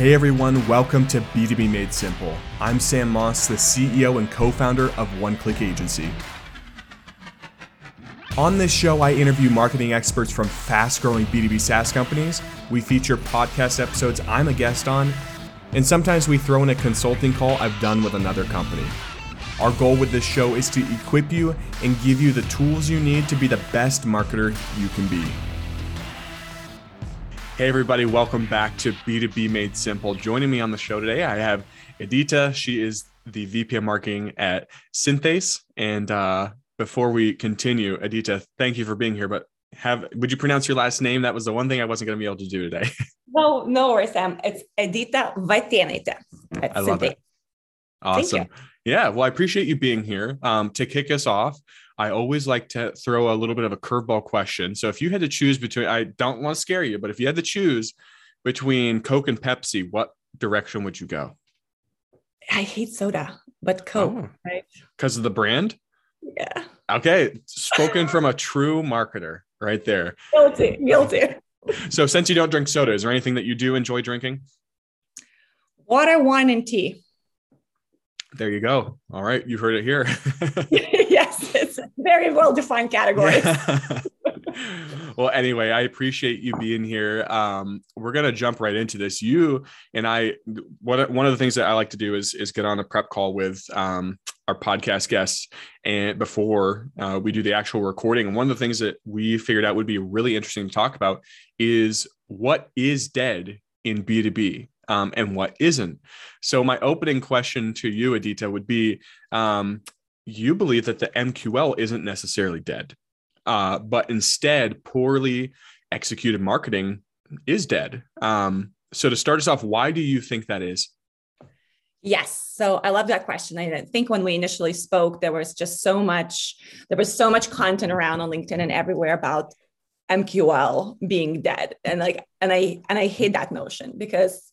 Hey everyone, welcome to B2B Made Simple. I'm Sam Moss, the CEO and co founder of One Click Agency. On this show, I interview marketing experts from fast growing B2B SaaS companies. We feature podcast episodes I'm a guest on, and sometimes we throw in a consulting call I've done with another company. Our goal with this show is to equip you and give you the tools you need to be the best marketer you can be. Hey, everybody, welcome back to B2B Made Simple. Joining me on the show today, I have Edita. She is the VP of Marketing at Synthace. And uh, before we continue, Edita, thank you for being here. But have would you pronounce your last name? That was the one thing I wasn't going to be able to do today. No, no worries, Sam. It's Edita Vaitenite. I love it. Awesome. Yeah. Well, I appreciate you being here. Um, to kick us off, I always like to throw a little bit of a curveball question. So if you had to choose between, I don't want to scare you, but if you had to choose between Coke and Pepsi, what direction would you go? I hate soda, but Coke, oh, right? Because of the brand? Yeah. Okay. Spoken from a true marketer right there. Guilty. Guilty. So since you don't drink soda, is there anything that you do enjoy drinking? Water, wine, and tea. There you go. All right, you heard it here. it's very well defined categories. well, anyway, I appreciate you being here. Um, we're gonna jump right into this. You and I, what one of the things that I like to do is is get on a prep call with um, our podcast guests and before uh, we do the actual recording. And one of the things that we figured out would be really interesting to talk about is what is dead in B2B um, and what isn't. So, my opening question to you, Edita, would be um, you believe that the MQL isn't necessarily dead, uh, but instead, poorly executed marketing is dead. Um, so, to start us off, why do you think that is? Yes. So I love that question. I think when we initially spoke, there was just so much, there was so much content around on LinkedIn and everywhere about MQL being dead. And like, and I and I hate that notion because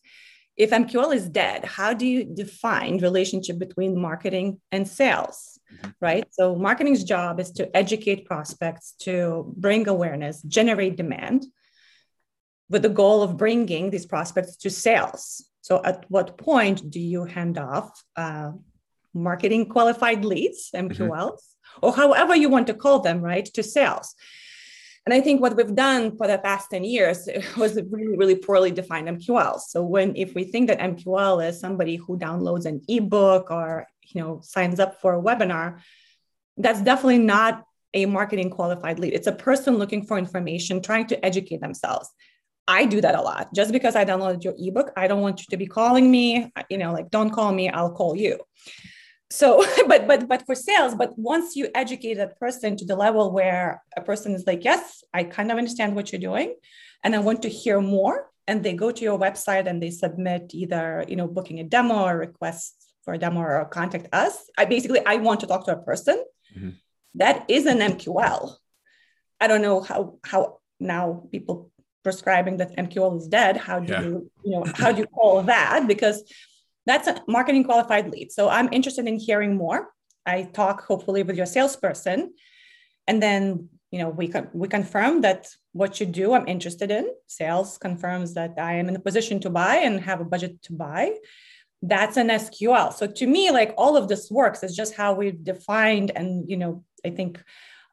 if MQL is dead, how do you define relationship between marketing and sales? Mm-hmm. Right. So marketing's job is to educate prospects, to bring awareness, generate demand, with the goal of bringing these prospects to sales. So at what point do you hand off uh, marketing qualified leads, MQLs, mm-hmm. or however you want to call them, right, to sales? And I think what we've done for the past 10 years was really, really poorly defined MQL. So when if we think that MQL is somebody who downloads an ebook or you know signs up for a webinar, that's definitely not a marketing qualified lead. It's a person looking for information, trying to educate themselves. I do that a lot. Just because I downloaded your ebook, I don't want you to be calling me, you know, like don't call me, I'll call you so but but but for sales but once you educate that person to the level where a person is like yes i kind of understand what you're doing and i want to hear more and they go to your website and they submit either you know booking a demo or request for a demo or contact us i basically i want to talk to a person mm-hmm. that is an mql i don't know how how now people prescribing that mql is dead how do yeah. you you know how do you call that because that's a marketing qualified lead. So I'm interested in hearing more. I talk hopefully with your salesperson, and then you know we can we confirm that what you do I'm interested in. Sales confirms that I am in a position to buy and have a budget to buy. That's an SQL. So to me, like all of this works. It's just how we've defined, and you know, I think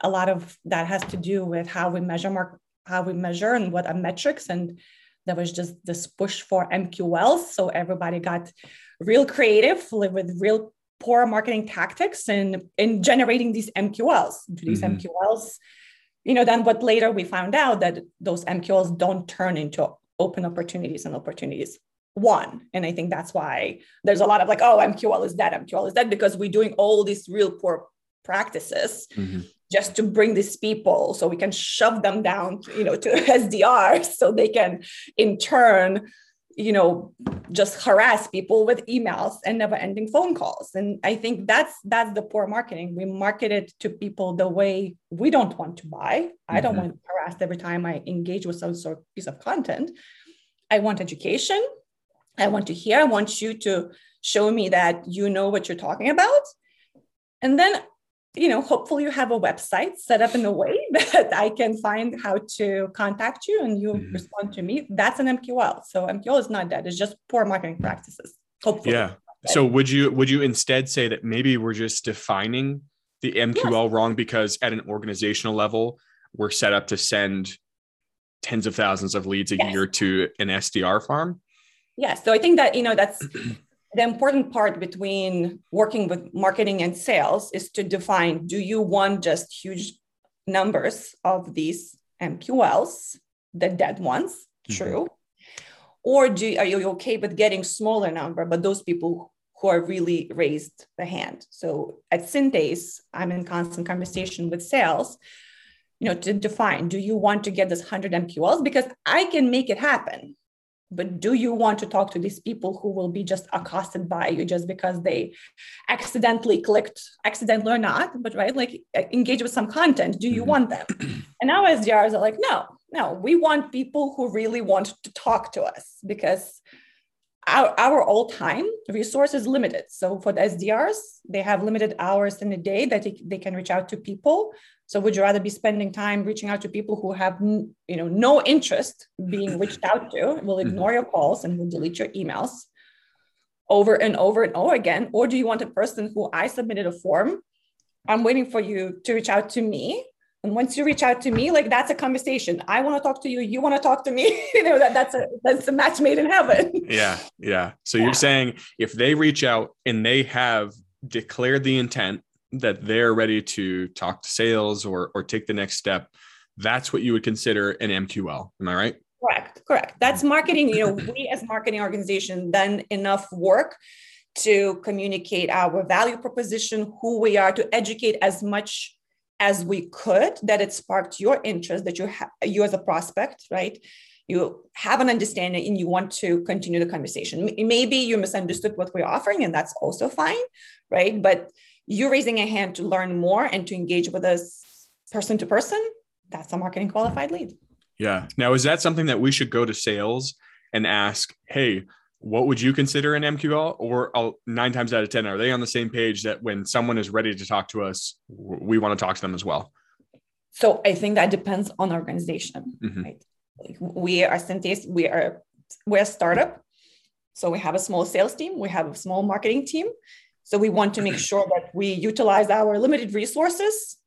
a lot of that has to do with how we measure mark, how we measure and what are metrics and there was just this push for MQLs. So everybody got real creative with real poor marketing tactics and in generating these MQLs. These mm-hmm. MQLs, you know, then what later we found out that those MQLs don't turn into open opportunities and opportunities one. And I think that's why there's a lot of like, oh, MQL is dead, MQL is dead, because we're doing all these real poor practices. Mm-hmm just to bring these people so we can shove them down you know to sdr so they can in turn you know just harass people with emails and never ending phone calls and i think that's that's the poor marketing we market it to people the way we don't want to buy mm-hmm. i don't mm-hmm. want harassed every time i engage with some sort of piece of content i want education i want to hear i want you to show me that you know what you're talking about and then you know, hopefully you have a website set up in a way that I can find how to contact you and you mm-hmm. respond to me. That's an MQL. So MQL is not dead. It's just poor marketing practices. Hopefully. Yeah. So would you would you instead say that maybe we're just defining the MQL yes. wrong because at an organizational level we're set up to send tens of thousands of leads a yes. year to an SDR farm? Yes. So I think that you know that's the important part between working with marketing and sales is to define do you want just huge numbers of these MQLs, the dead ones, mm-hmm. true? Or do are you okay with getting smaller number, but those people who are really raised the hand? So at Synthace, I'm in constant conversation with sales, you know, to define do you want to get this 100 MQLs? Because I can make it happen but do you want to talk to these people who will be just accosted by you just because they accidentally clicked accidentally or not but right like engage with some content? Do you mm-hmm. want them? And now sdrs are like no no we want people who really want to talk to us because our, our all time resource is limited. So for the sdrs they have limited hours in a day that they, they can reach out to people so would you rather be spending time reaching out to people who have you know no interest being reached out to, will mm-hmm. ignore your calls and will delete your emails over and over and over again? Or do you want a person who I submitted a form? I'm waiting for you to reach out to me. And once you reach out to me, like that's a conversation. I want to talk to you. You want to talk to me. you know that that's a that's a match made in heaven. Yeah, yeah. So yeah. you're saying if they reach out and they have declared the intent that they're ready to talk to sales or or take the next step, that's what you would consider an MQL. Am I right? Correct. Correct. That's marketing. You know, we as marketing organization done enough work to communicate our value proposition, who we are, to educate as much as we could that it sparked your interest that you have you as a prospect right you have an understanding and you want to continue the conversation maybe you misunderstood what we're offering and that's also fine right but you raising a hand to learn more and to engage with us person to person, that's a marketing qualified lead. Yeah. Now, is that something that we should go to sales and ask, hey, what would you consider an MQL? Or I'll, nine times out of 10, are they on the same page that when someone is ready to talk to us, we want to talk to them as well? So I think that depends on organization, mm-hmm. right? Like we are Synthace, we are we're a startup. So we have a small sales team, we have a small marketing team, so we want to make sure that we utilize our limited resources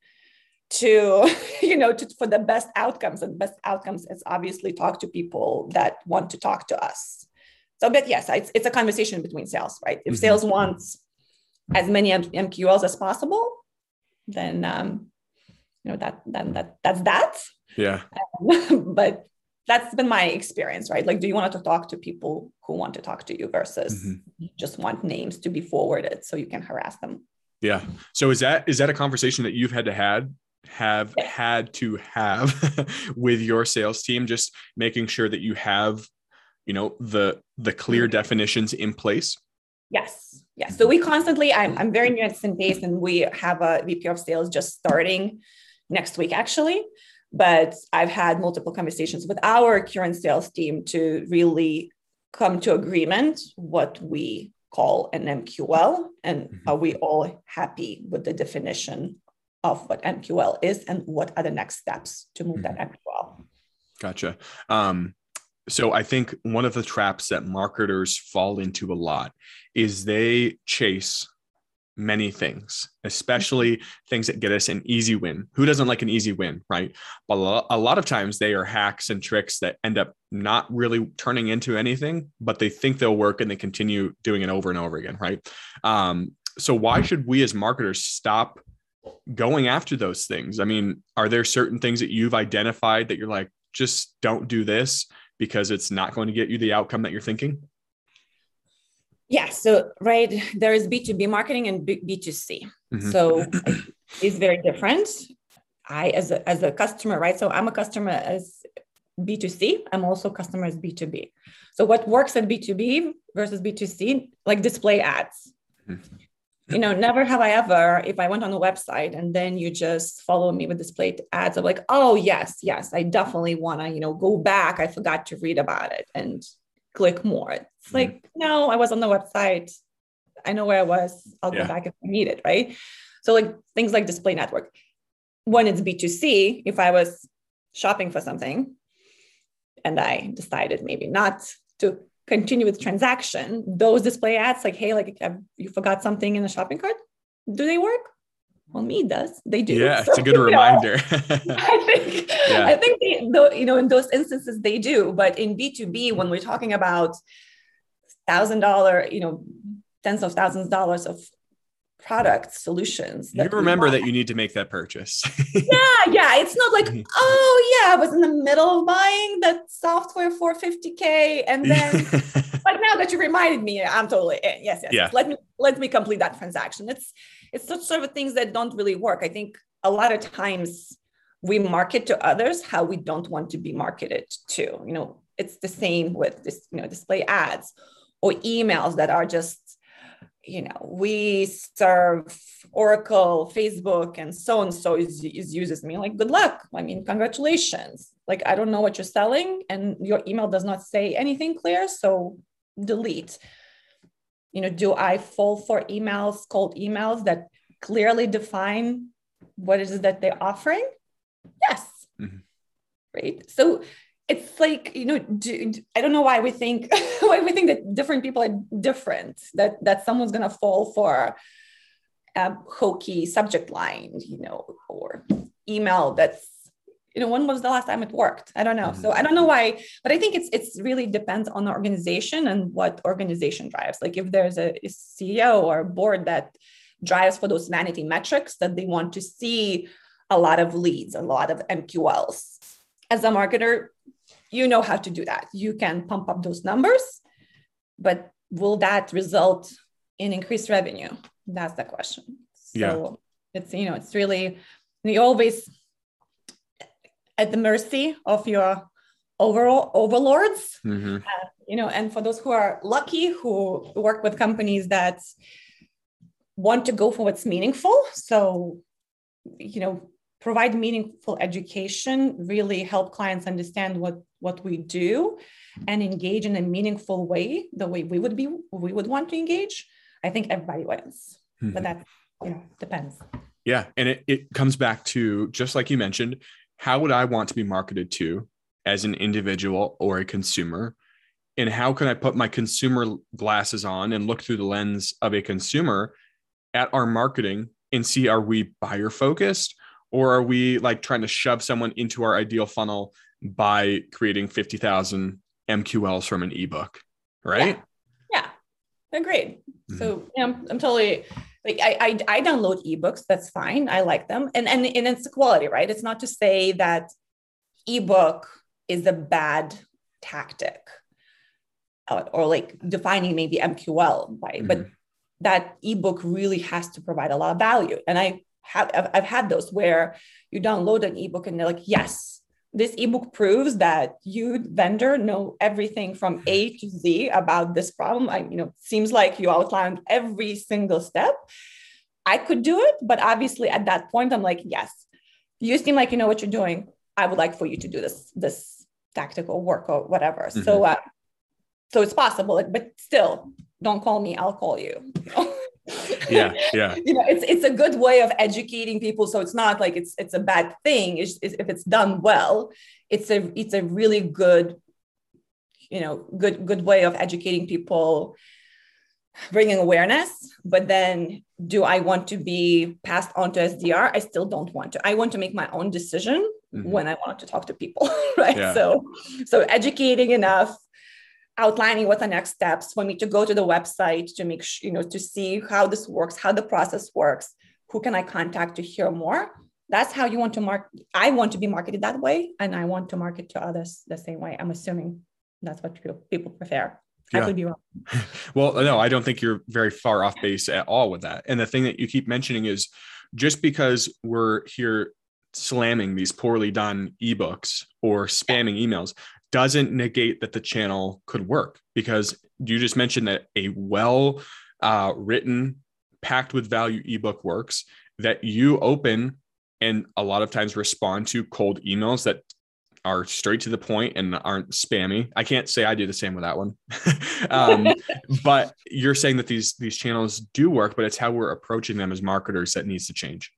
to, you know, to, for the best outcomes. And best outcomes is obviously talk to people that want to talk to us. So, but yes, it's, it's a conversation between sales, right? If mm-hmm. sales wants as many MQLs as possible, then um, you know that then that that's that. Yeah. Um, but that's been my experience, right? Like, do you want to talk to people who want to talk to you versus mm-hmm. you just want names to be forwarded so you can harass them? Yeah. So is that is that a conversation that you've had to had have yeah. had to have with your sales team, just making sure that you have, you know, the the clear mm-hmm. definitions in place? Yes. Yes. So we constantly, I'm I'm very new at Synthace and we have a VP of sales just starting next week actually but I've had multiple conversations with our current sales team to really come to agreement what we call an MQL and mm-hmm. are we all happy with the definition of what MQL is and what are the next steps to move mm-hmm. that MQL. Gotcha. Um, so I think one of the traps that marketers fall into a lot is they chase many things, especially things that get us an easy win. Who doesn't like an easy win, right? But a lot of times they are hacks and tricks that end up not really turning into anything, but they think they'll work and they continue doing it over and over again, right? Um, so why should we as marketers stop going after those things? I mean, are there certain things that you've identified that you're like, just don't do this because it's not going to get you the outcome that you're thinking? Yeah. So, right, there is B2B marketing and B- 2 c mm-hmm. So it's very different. I, as a, as a customer, right? So I'm a customer as B2C. I'm also customer as B2B. So what works at B2B versus B2C, like display ads. Mm-hmm. You know, never have I ever, if I went on a website and then you just follow me with display ads of like, oh yes, yes, I definitely want to, you know, go back. I forgot to read about it. And click more. It's mm-hmm. like, no, I was on the website. I know where I was. I'll yeah. go back if I need it. Right. So like things like display network. When it's B2C, if I was shopping for something and I decided maybe not to continue with transaction, those display ads like, hey, like you forgot something in the shopping cart, do they work? Well, me does. They do. Yeah, so, it's a good reminder. I think yeah. I think they, though, you know in those instances they do, but in B two B when we're talking about thousand dollar, you know, tens of thousands of dollars of product solutions. You remember that you need to make that purchase. yeah, yeah. It's not like, mm-hmm. oh yeah, I was in the middle of buying that software for 50k, and then, but now that you reminded me, I'm totally in. Yes, yes. Yeah. Yes. Let me let me complete that transaction. It's it's such sort of things that don't really work. I think a lot of times we market to others how we don't want to be marketed to. You know, it's the same with this, you know, display ads or emails that are just you know, we serve Oracle, Facebook, and so and so is, is uses me. Like, good luck. I mean, congratulations. Like, I don't know what you're selling, and your email does not say anything clear. So delete. You know, do I fall for emails, cold emails that clearly define what it is that they're offering? Yes. Mm-hmm. Right. So it's like you know do, i don't know why we think why we think that different people are different that that someone's going to fall for a hokey subject line you know or email that's you know when was the last time it worked? I don't know. So i don't know why but i think it's it's really depends on the organization and what organization drives. Like if there's a, a ceo or a board that drives for those vanity metrics that they want to see a lot of leads a lot of mqls as a marketer you know how to do that. You can pump up those numbers, but will that result in increased revenue? That's the question. So yeah. it's, you know, it's really, you always at the mercy of your overall overlords. Mm-hmm. Uh, you know, and for those who are lucky, who work with companies that want to go for what's meaningful. So, you know, provide meaningful education, really help clients understand what, what we do and engage in a meaningful way, the way we would be, we would want to engage, I think everybody wins. Mm-hmm. But that, you know, depends. Yeah. And it, it comes back to just like you mentioned, how would I want to be marketed to as an individual or a consumer? And how can I put my consumer glasses on and look through the lens of a consumer at our marketing and see are we buyer focused or are we like trying to shove someone into our ideal funnel by creating 50,000 MQLs from an ebook? Right. Yeah. yeah. Agreed. Mm-hmm. So yeah, I'm, I'm totally like I, I, I download ebooks. That's fine. I like them. And, and, and it's the quality, right? It's not to say that ebook is a bad tactic or, or like defining maybe MQL, right? Mm-hmm. But that ebook really has to provide a lot of value. And I have I've had those where you download an ebook and they're like, yes, this ebook proves that you vendor know everything from A to Z about this problem. I, you know, seems like you outlined every single step. I could do it, but obviously at that point, I'm like, yes, you seem like you know what you're doing. I would like for you to do this this tactical work or whatever. Mm-hmm. So, uh, so it's possible, but still, don't call me. I'll call you. you know? Yeah yeah. You know it's it's a good way of educating people. So it's not like it's it's a bad thing. It's, it's, if it's done well it's a it's a really good you know good good way of educating people bringing awareness. But then do i want to be passed on to sdr i still don't want to. I want to make my own decision mm-hmm. when i want to talk to people right? Yeah. so so educating enough outlining what the next steps for me to go to the website to make sure, you know, to see how this works, how the process works, who can I contact to hear more. That's how you want to mark. I want to be marketed that way, and I want to market to others the same way. I'm assuming that's what people prefer. Yeah. I could be wrong. well, no, I don't think you're very far off base at all with that. And the thing that you keep mentioning is just because we're here slamming these poorly done ebooks or spamming emails doesn't negate that the channel could work because you just mentioned that a well uh, written, packed with value ebook works that you open and a lot of times respond to cold emails that are straight to the point and aren't spammy. I can't say I do the same with that one. um, but you're saying that these these channels do work, but it's how we're approaching them as marketers that needs to change.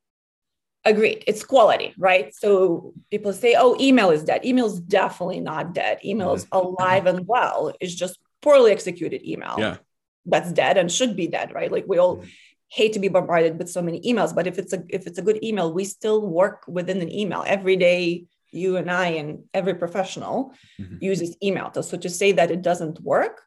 Agreed. It's quality, right? So people say, "Oh, email is dead." Email is definitely not dead. Email is mm-hmm. alive and well. It's just poorly executed email. Yeah. That's dead and should be dead, right? Like we all mm-hmm. hate to be bombarded with so many emails, but if it's a if it's a good email, we still work within an email every day you and I and every professional mm-hmm. uses email. So to say that it doesn't work,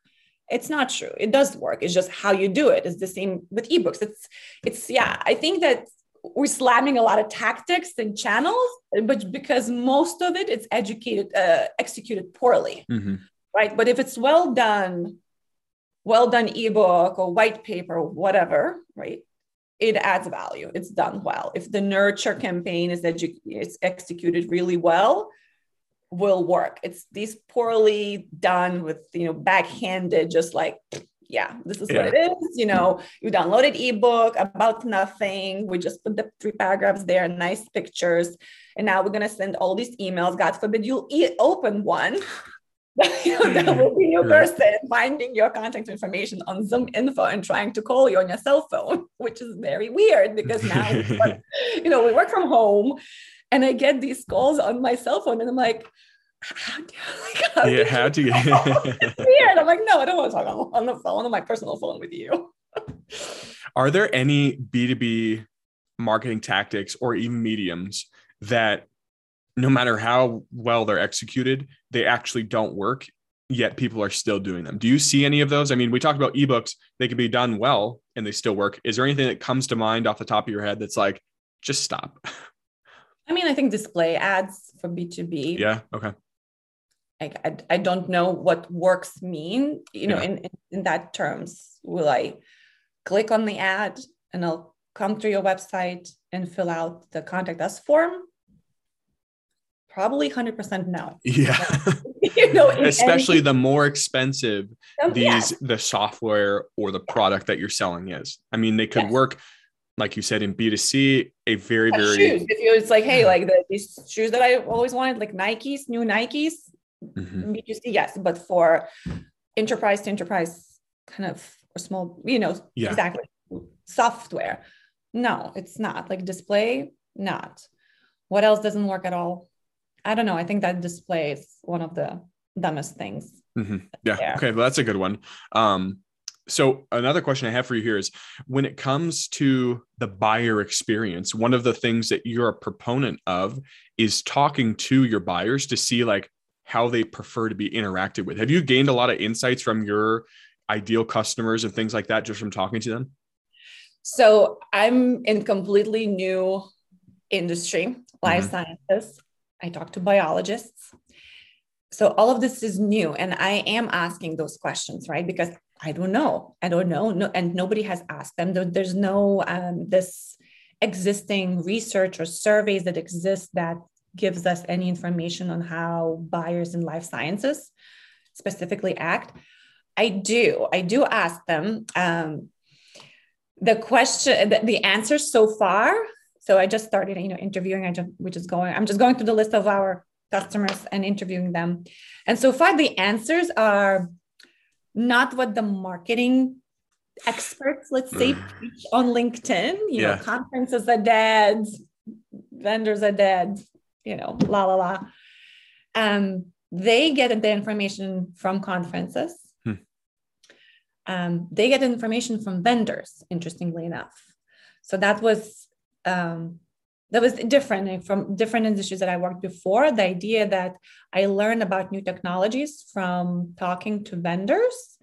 it's not true. It does work. It's just how you do it. It's the same with ebooks. It's it's yeah. I think that we're slamming a lot of tactics and channels, but because most of it it's educated uh, executed poorly, mm-hmm. right? But if it's well done, well done ebook or white paper, whatever, right? it adds value. It's done well. If the nurture campaign is edu- it's executed really well, will work. It's these poorly done with you know backhanded, just like yeah, this is yeah. what it is. You know, you downloaded ebook about nothing. We just put the three paragraphs there, nice pictures, and now we're gonna send all these emails. God forbid you e- open one that will be your person finding your contact information on ZoomInfo and trying to call you on your cell phone, which is very weird because now, you know, we work from home and I get these calls on my cell phone and I'm like, how do you, like, how yeah, how do you? weird. I'm like, no, I don't want to talk on, on the phone, on my personal phone with you. Are there any B2B marketing tactics or even mediums that no matter how well they're executed, they actually don't work, yet people are still doing them. Do you see any of those? I mean, we talked about ebooks, they can be done well and they still work. Is there anything that comes to mind off the top of your head that's like, just stop? I mean, I think display ads for B2B. Yeah. Okay. I, I, I don't know what works mean, you know, yeah. in, in, in that terms. Will I click on the ad and I'll come to your website and fill out the contact us form? probably 100% no. Yeah. you know, especially the more expensive um, these yeah. the software or the product that you're selling is. I mean, they could yes. work like you said in B2C, a very, very shoes. If you it's like, hey, like the, these shoes that I always wanted, like Nikes, new Nikes, mm-hmm. B2C, yes. But for enterprise to enterprise kind of or small, you know, yeah. exactly software. No, it's not. Like display, not. What else doesn't work at all? I don't know. I think that display is one of the dumbest things. Mm-hmm. Yeah. There. Okay. Well, that's a good one. Um, so another question I have for you here is when it comes to the buyer experience, one of the things that you're a proponent of is talking to your buyers to see like how they prefer to be interacted with. Have you gained a lot of insights from your ideal customers and things like that just from talking to them? So I'm in completely new industry, life mm-hmm. sciences. I talk to biologists. So all of this is new. And I am asking those questions, right? Because I don't know. I don't know. No, and nobody has asked them. There's no um, this existing research or surveys that exist that gives us any information on how buyers in life sciences specifically act. I do. I do ask them. Um, the question, the, the answers so far so I just started, you know, interviewing. I just we just going. I'm just going through the list of our customers and interviewing them. And so far, the answers are not what the marketing experts, let's say, mm. on LinkedIn. You yeah. know, conferences are dead, vendors are dead. You know, la la la. Um, they get the information from conferences. Hmm. Um, they get information from vendors. Interestingly enough, so that was um, that was different from different industries that I worked before. The idea that I learned about new technologies from talking to vendors.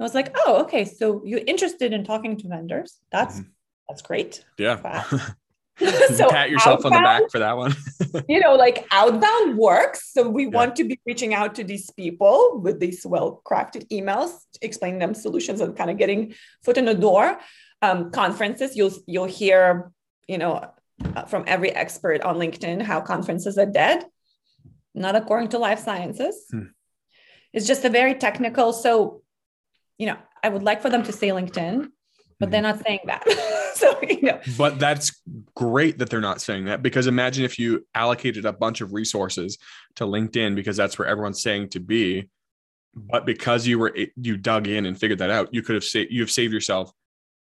I was like, oh, okay, so you're interested in talking to vendors. That's mm-hmm. that's great. Yeah. so pat yourself outbound, on the back for that one. you know, like outbound works. So we yeah. want to be reaching out to these people with these well-crafted emails, explaining them solutions and kind of getting foot in the door. Um, conferences, you'll you'll hear you know, uh, from every expert on LinkedIn how conferences are dead. Not according to life sciences. Hmm. It's just a very technical. So, you know, I would like for them to say LinkedIn. But they're not mm-hmm. saying that. so, you know. But that's great that they're not saying that because imagine if you allocated a bunch of resources to LinkedIn because that's where everyone's saying to be. But because you were you dug in and figured that out, you could have saved you've saved yourself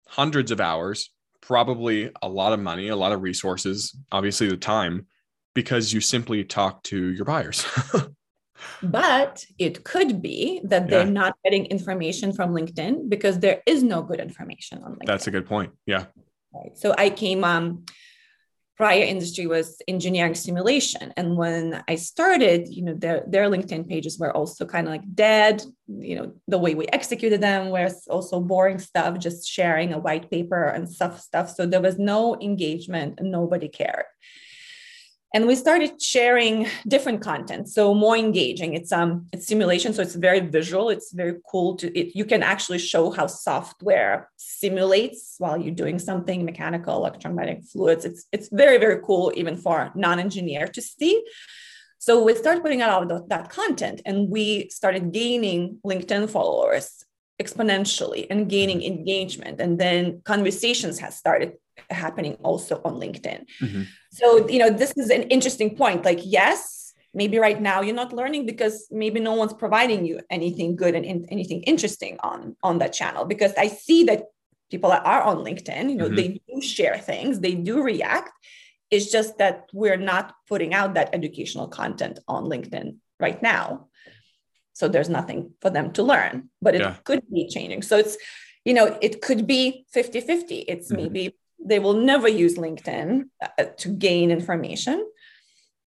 hundreds of hours, probably a lot of money, a lot of resources, obviously the time, because you simply talk to your buyers. but it could be that they're not getting information from LinkedIn because there is no good information on LinkedIn. That's a good point. Yeah. Right. So I came um prior industry was engineering simulation and when i started you know their, their linkedin pages were also kind of like dead you know the way we executed them was also boring stuff just sharing a white paper and stuff stuff so there was no engagement and nobody cared and we started sharing different content so more engaging. It's um it's simulation so it's very visual. It's very cool to it you can actually show how software simulates while you're doing something mechanical electromagnetic fluids. It's it's very very cool even for non-engineer to see. So we started putting out all that content and we started gaining linkedin followers exponentially and gaining engagement. And then conversations has started happening also on linkedin mm-hmm. so you know this is an interesting point like yes maybe right now you're not learning because maybe no one's providing you anything good and in, anything interesting on on that channel because i see that people are on linkedin you know mm-hmm. they do share things they do react it's just that we're not putting out that educational content on linkedin right now so there's nothing for them to learn but it yeah. could be changing so it's you know it could be 50 50 it's mm-hmm. maybe they will never use LinkedIn uh, to gain information.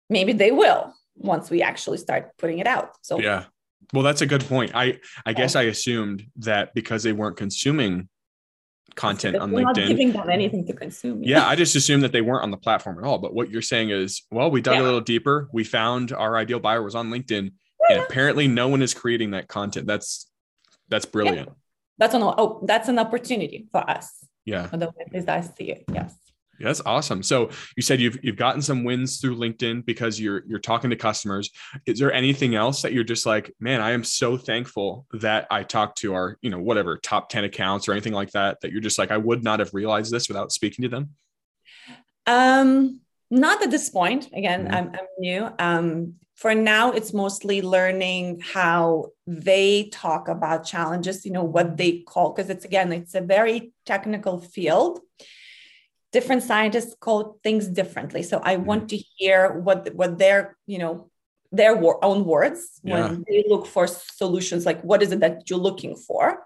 Maybe they will once we actually start putting it out. So yeah. Well, that's a good point. I I guess I assumed that because they weren't consuming content on LinkedIn, not giving them anything to consume. Yeah, I just assumed that they weren't on the platform at all. But what you're saying is, well, we dug yeah. a little deeper. We found our ideal buyer was on LinkedIn, yeah. and apparently, no one is creating that content. That's that's brilliant. That's an oh, that's an opportunity for us. Yeah. The way I see it. Yes. Yeah, that's awesome. So you said you've you've gotten some wins through LinkedIn because you're you're talking to customers. Is there anything else that you're just like, man, I am so thankful that I talked to our, you know, whatever top 10 accounts or anything like that, that you're just like, I would not have realized this without speaking to them? Um, not at this point. Again, mm-hmm. I'm, I'm new. Um, for now it's mostly learning how they talk about challenges you know what they call because it's again it's a very technical field. Different scientists call things differently. So i want to hear what what their you know their own words yeah. when they look for solutions like what is it that you're looking for?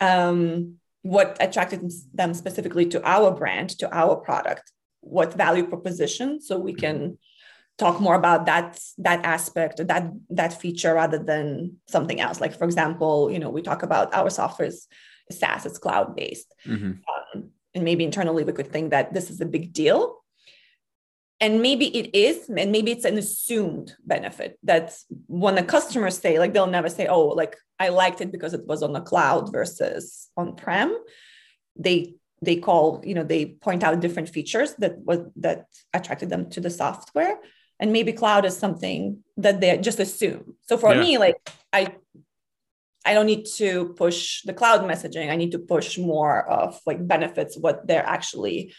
Um, what attracted them specifically to our brand to our product? What value proposition? So we can talk more about that that aspect or that that feature rather than something else. Like for example you know we talk about our software is SaaS it's cloud based mm-hmm. um, and maybe internally we could think that this is a big deal. And maybe it is and maybe it's an assumed benefit. That when the customers say like they'll never say oh like i liked it because it was on the cloud versus on prem they they call you know they point out different features that was that attracted them to the software and maybe cloud is something that they just assume so for yeah. me like i i don't need to push the cloud messaging i need to push more of like benefits what they're actually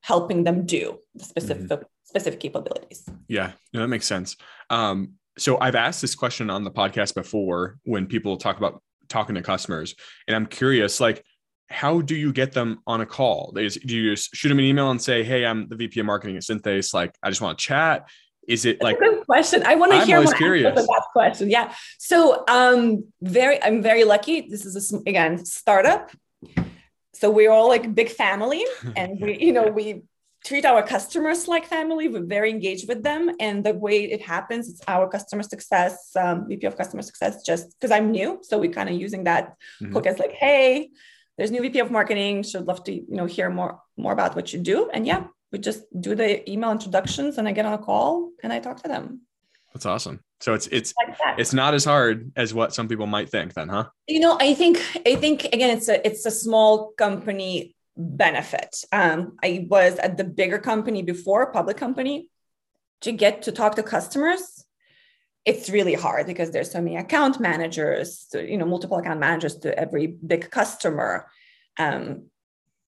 helping them do the specific mm-hmm. specific capabilities yeah no, that makes sense um so i've asked this question on the podcast before when people talk about talking to customers and i'm curious like how do you get them on a call? They just, do you just shoot them an email and say, "Hey, I'm the VP of marketing at Synthace. Like, I just want to chat." Is it like a good question? I want to hear more curious. about that question. Yeah. So um very I'm very lucky. This is a, again startup. So we're all like big family and we, you know, we treat our customers like family. We're very engaged with them. And the way it happens, it's our customer success, um, VP of customer success, just because I'm new. So we're kind of using that mm-hmm. hook as like, hey, there's new VP of marketing. Should love to, you know, hear more more about what you do. And yeah, we just do the email introductions and I get on a call and I talk to them. That's awesome. So it's it's like it's not as hard as what some people might think then, huh? You know, I think I think again it's a it's a small company benefit. Um, I was at the bigger company before, public company, to get to talk to customers. It's really hard because there's so many account managers, so, you know, multiple account managers to every big customer. Um,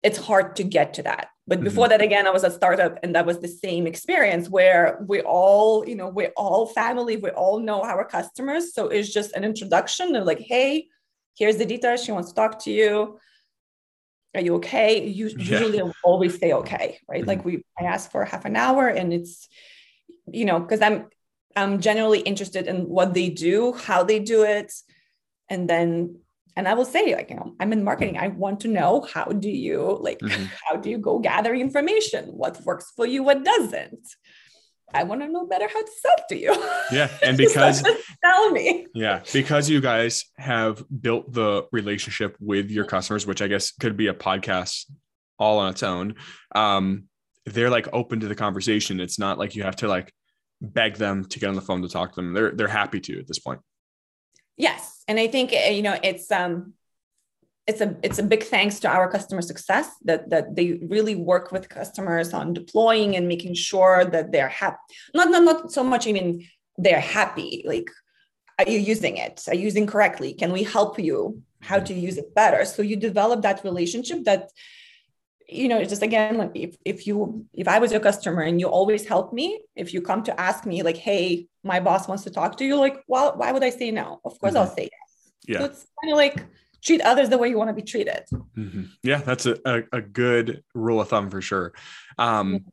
it's hard to get to that but mm-hmm. before mm-hmm. that again i was a startup and that was the same experience where we all you know we're all family we all know our customers so it's just an introduction of like hey here's the details she wants to talk to you are you okay you yeah. usually always say okay right mm-hmm. like we i ask for half an hour and it's you know because i'm i'm generally interested in what they do how they do it and then and i will say like you know i'm in marketing i want to know how do you like mm-hmm. how do you go gather information what works for you what doesn't I want to know better how to sell to you. Yeah. And because tell me. Yeah. Because you guys have built the relationship with your customers, which I guess could be a podcast all on its own. Um, they're like open to the conversation. It's not like you have to like beg them to get on the phone to talk to them. They're they're happy to at this point. Yes. And I think eh, you know it's um it's a it's a big thanks to our customer success that that they really work with customers on deploying and making sure that they're happy. Not not not so much i mean they're happy. Like, are you using it? Are you using correctly? Can we help you how to use it better? So you develop that relationship that you know just again like if, if you if i was your customer and you always help me if you come to ask me like hey my boss wants to talk to you like well why would i say no of course mm-hmm. i'll say yes yeah so it's kind of like treat others the way you want to be treated. Mm-hmm. Yeah, that's a, a, a, good rule of thumb for sure. Um,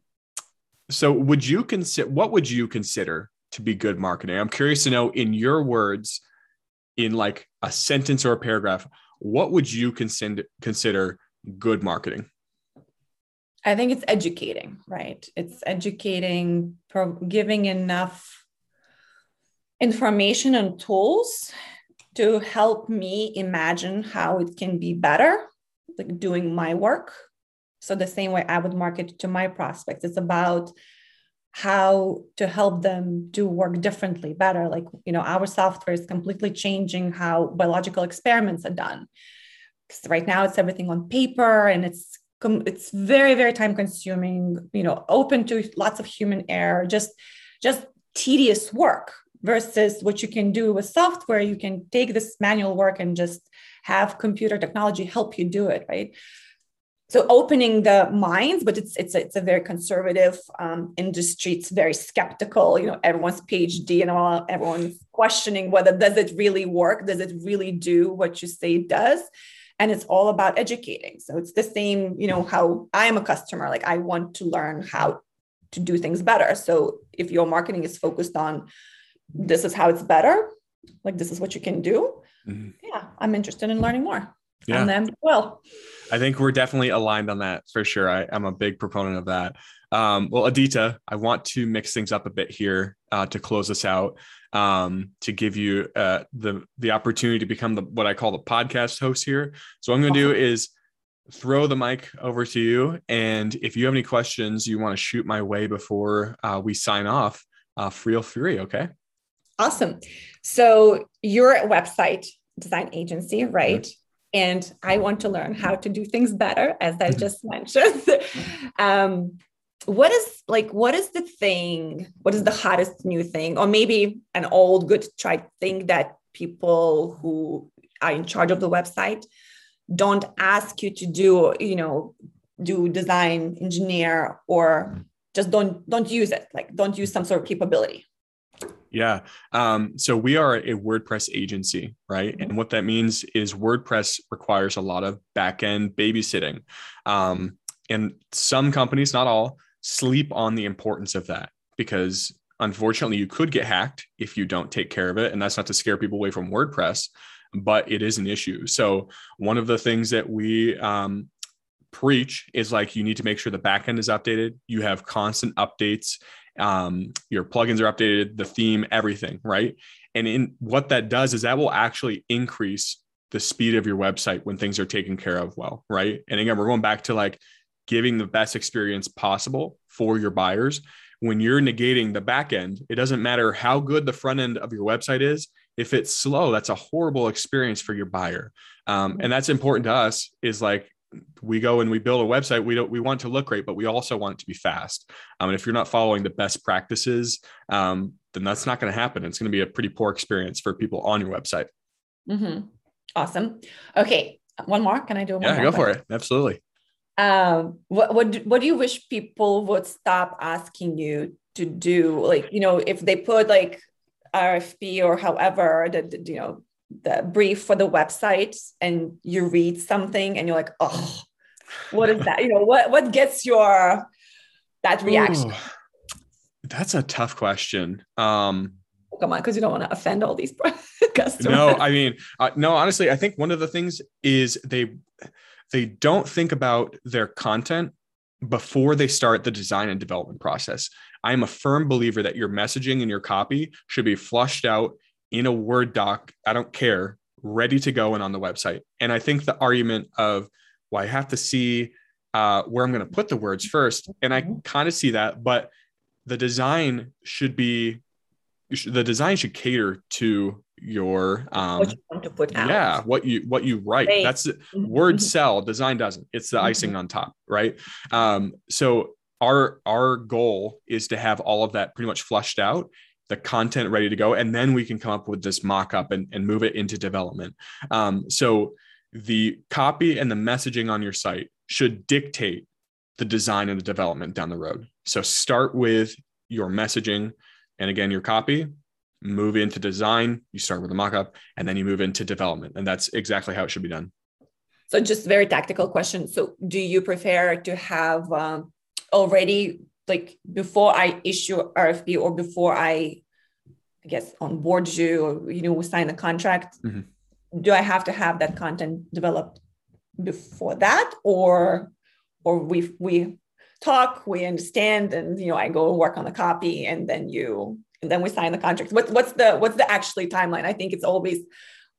so would you consider what would you consider to be good marketing? I'm curious to know in your words, in like a sentence or a paragraph, what would you consider consider good marketing? I think it's educating, right? It's educating, giving enough information and tools to help me imagine how it can be better, like doing my work. So, the same way I would market to my prospects, it's about how to help them do work differently, better. Like, you know, our software is completely changing how biological experiments are done. Because right now it's everything on paper and it's it's very very time consuming you know open to lots of human error just just tedious work versus what you can do with software you can take this manual work and just have computer technology help you do it right? So opening the minds but it's it's a, it's a very conservative um, industry. It's very skeptical you know everyone's phd and all everyone's questioning whether does it really work? Does it really do what you say it does? And it's all about educating. So it's the same you know how i am a customer like i want to learn how to do things better. So if your marketing is focused on this is how it's better. Like this is what you can do. Mm-hmm. yeah i'm interested in learning more. Yeah. on them well. I think we're definitely aligned on that for sure. I, am a big proponent of that. Um, well Edita i want to mix things up a bit here uh, to close us out um, to give you uh, the the opportunity to become the what i call the podcast host here. So what i'm going to do is throw the mic over to you and if you have any questions you want to shoot my way before uh, we sign off uh, feel free okay Awesome. So you're a website design agency, right? Mm-hmm. And I want to learn how to do things better, as I mm-hmm. just mentioned. um, what is like what is the thing what is the hottest new thing or maybe an old good tried thing that people who are in charge of the website don't ask you to do you know do design engineer or just don't don't use it like don't use some sort of capability yeah. Um, so we are a WordPress agency, right? And what that means is WordPress requires a lot of backend babysitting. Um, and some companies, not all, sleep on the importance of that because unfortunately you could get hacked if you don't take care of it. And that's not to scare people away from WordPress, but it is an issue. So one of the things that we um, preach is like you need to make sure the backend is updated. You have constant updates um, your plugins are updated, the theme, everything, right? And in what that does is that will actually increase the speed of your website when things are taken care of well, right? And again, we're going back to like giving the best experience possible for your buyers. When you're negating the back end, it doesn't matter how good the front end of your website is. If it's slow, that's a horrible experience for your buyer. Um, and that's important to us is like we go and we build a website we don't we want to look great but we also want it to be fast. Um, and if you're not following the best practices um, then that's not going to happen. It's going to be a pretty poor experience for people on your website. Mm-hmm. awesome. Okay one more. Can i do one more? yeah go for it. Absolutely. Um, what what do, what do you wish people would stop asking you to do? Like, you know, if they put like RFP or however the you know the brief for the website and you read something and you're like, oh, what is that? You know, what what gets your that reaction? Ooh, that's a tough question. Um come on, because you don't want to offend all these customers. No, I mean, uh, no, honestly, I think one of the things is they they don't think about their content before they start the design and development process. I am a firm believer that your messaging and your copy should be flushed out in a Word doc. I don't care, ready to go and on the website. And I think the argument of, well, I have to see uh, where I'm going to put the words first. And I mm-hmm. kind of see that, but the design should be, the design should cater to your um what you want to put out. yeah what you what you write right. that's mm-hmm. word sell design doesn't it's the mm-hmm. icing on top right um so our our goal is to have all of that pretty much flushed out the content ready to go and then we can come up with this mock-up and, and move it into development um, so the copy and the messaging on your site should dictate the design and the development down the road so start with your messaging and again your copy move into design, you start with a mock-up, and then you move into development. And that's exactly how it should be done. So just very tactical question. So do you prefer to have um, already like before I issue RFP or before I, I guess onboard you or you know we sign a contract? Mm-hmm. Do I have to have that content developed before that, or or we we talk, we understand, and you know I go work on the copy, and then you and then we sign the contract. What, what's the what's the actually timeline? I think it's always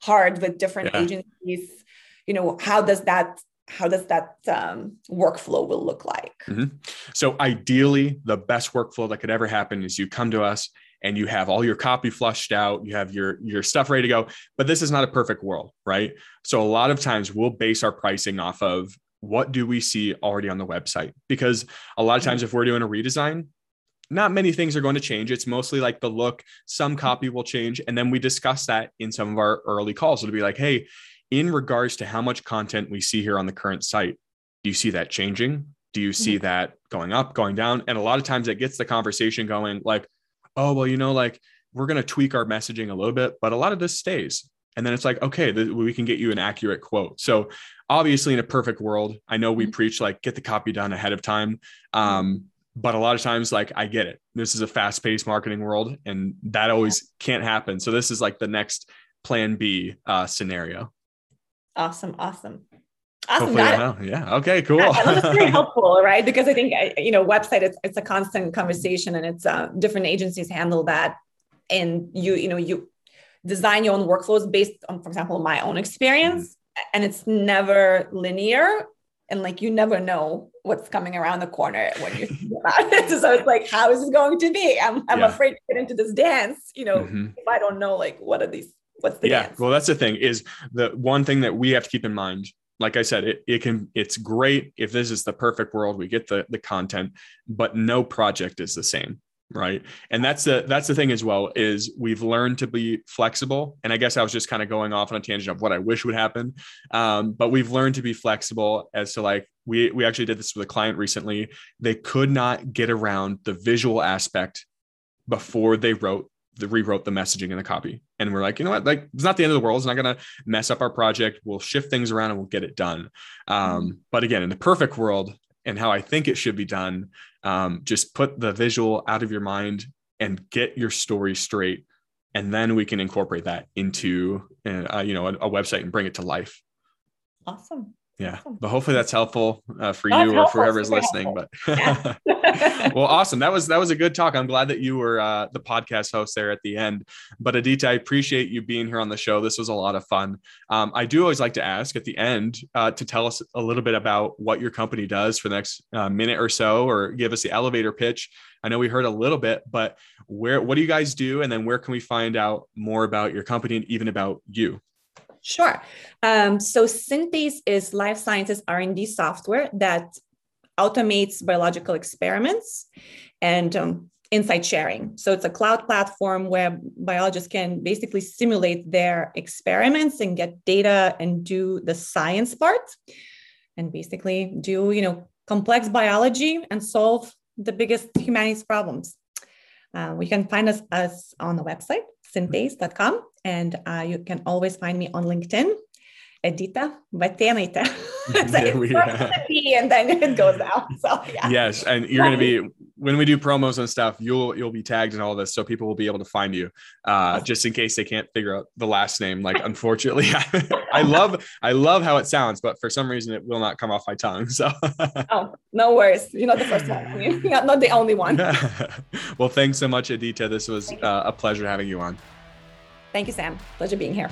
hard with different yeah. agencies. You know, how does that how does that um, workflow will look like? Mm-hmm. So ideally, the best workflow that could ever happen is you come to us and you have all your copy flushed out, you have your your stuff ready to go. But this is not a perfect world, right? So a lot of times we'll base our pricing off of what do we see already on the website because a lot of times if we're doing a redesign not many things are going to change. It's mostly like the look, some copy will change. And then we discuss that in some of our early calls. It'll be like, hey, in regards to how much content we see here on the current site, do you see that changing? Do you see mm-hmm. that going up, going down? And a lot of times it gets the conversation going like, oh, well, you know, like we're going to tweak our messaging a little bit, but a lot of this stays. And then it's like, okay, th- we can get you an accurate quote. So obviously, in a perfect world, I know we mm-hmm. preach like get the copy done ahead of time. Um, but a lot of times like i get it this is a fast-paced marketing world and that always can't happen so this is like the next plan b uh, scenario awesome awesome awesome yeah okay cool that's very helpful right because i think you know website it's, it's a constant conversation and it's uh, different agencies handle that and you you know you design your own workflows based on for example my own experience mm-hmm. and it's never linear and like you never know what's coming around the corner when you think about it. So it's like, how is this going to be? I'm, I'm yeah. afraid to get into this dance, you know, mm-hmm. if I don't know like what are these, what's the yeah. Dance? Well, that's the thing is the one thing that we have to keep in mind. Like I said, it, it can it's great if this is the perfect world, we get the the content, but no project is the same right and that's the that's the thing as well is we've learned to be flexible and i guess i was just kind of going off on a tangent of what i wish would happen um, but we've learned to be flexible as to like we we actually did this with a client recently they could not get around the visual aspect before they wrote the rewrote the messaging and the copy and we're like you know what like it's not the end of the world it's not going to mess up our project we'll shift things around and we'll get it done um, mm-hmm. but again in the perfect world and how I think it should be done. Um, just put the visual out of your mind and get your story straight, and then we can incorporate that into uh, you know a, a website and bring it to life. Awesome yeah but hopefully that's helpful uh, for that's you or for whoever's listening helpful. but well awesome. That was that was a good talk. I'm glad that you were uh, the podcast host there at the end. But Edita i appreciate you being here on the show. This was a lot of fun. Um, i do always like to ask at the end uh, to tell us a little bit about what your company does for the next uh, minute or so or give us the elevator pitch. I know we heard a little bit but where what do you guys do? And then where can we find out more about your company and even about you Sure. Um, so Synthace is life sciences R&D software that automates biological experiments and um, insight sharing. So it's a cloud platform where biologists can basically simulate their experiments and get data and do the science part. and basically do you know complex biology and solve the biggest humanities problems. Uh, we can find us, us on the website synthace.com and uh, you can always find me on LinkedIn Edita Vatėnaitė. and then it goes out. So yeah. Yes, and you're going to be when we do promos and stuff. You'll you'll be tagged in all this, so people will be able to find you, uh, just in case they can't figure out the last name. Like, unfortunately, I love I love how it sounds, but for some reason it will not come off my tongue. So oh, no worries. You're not the first one. You're not the only one. well, thanks so much, Edita. This was uh, a pleasure having you on. Thank you, Sam. Pleasure being here.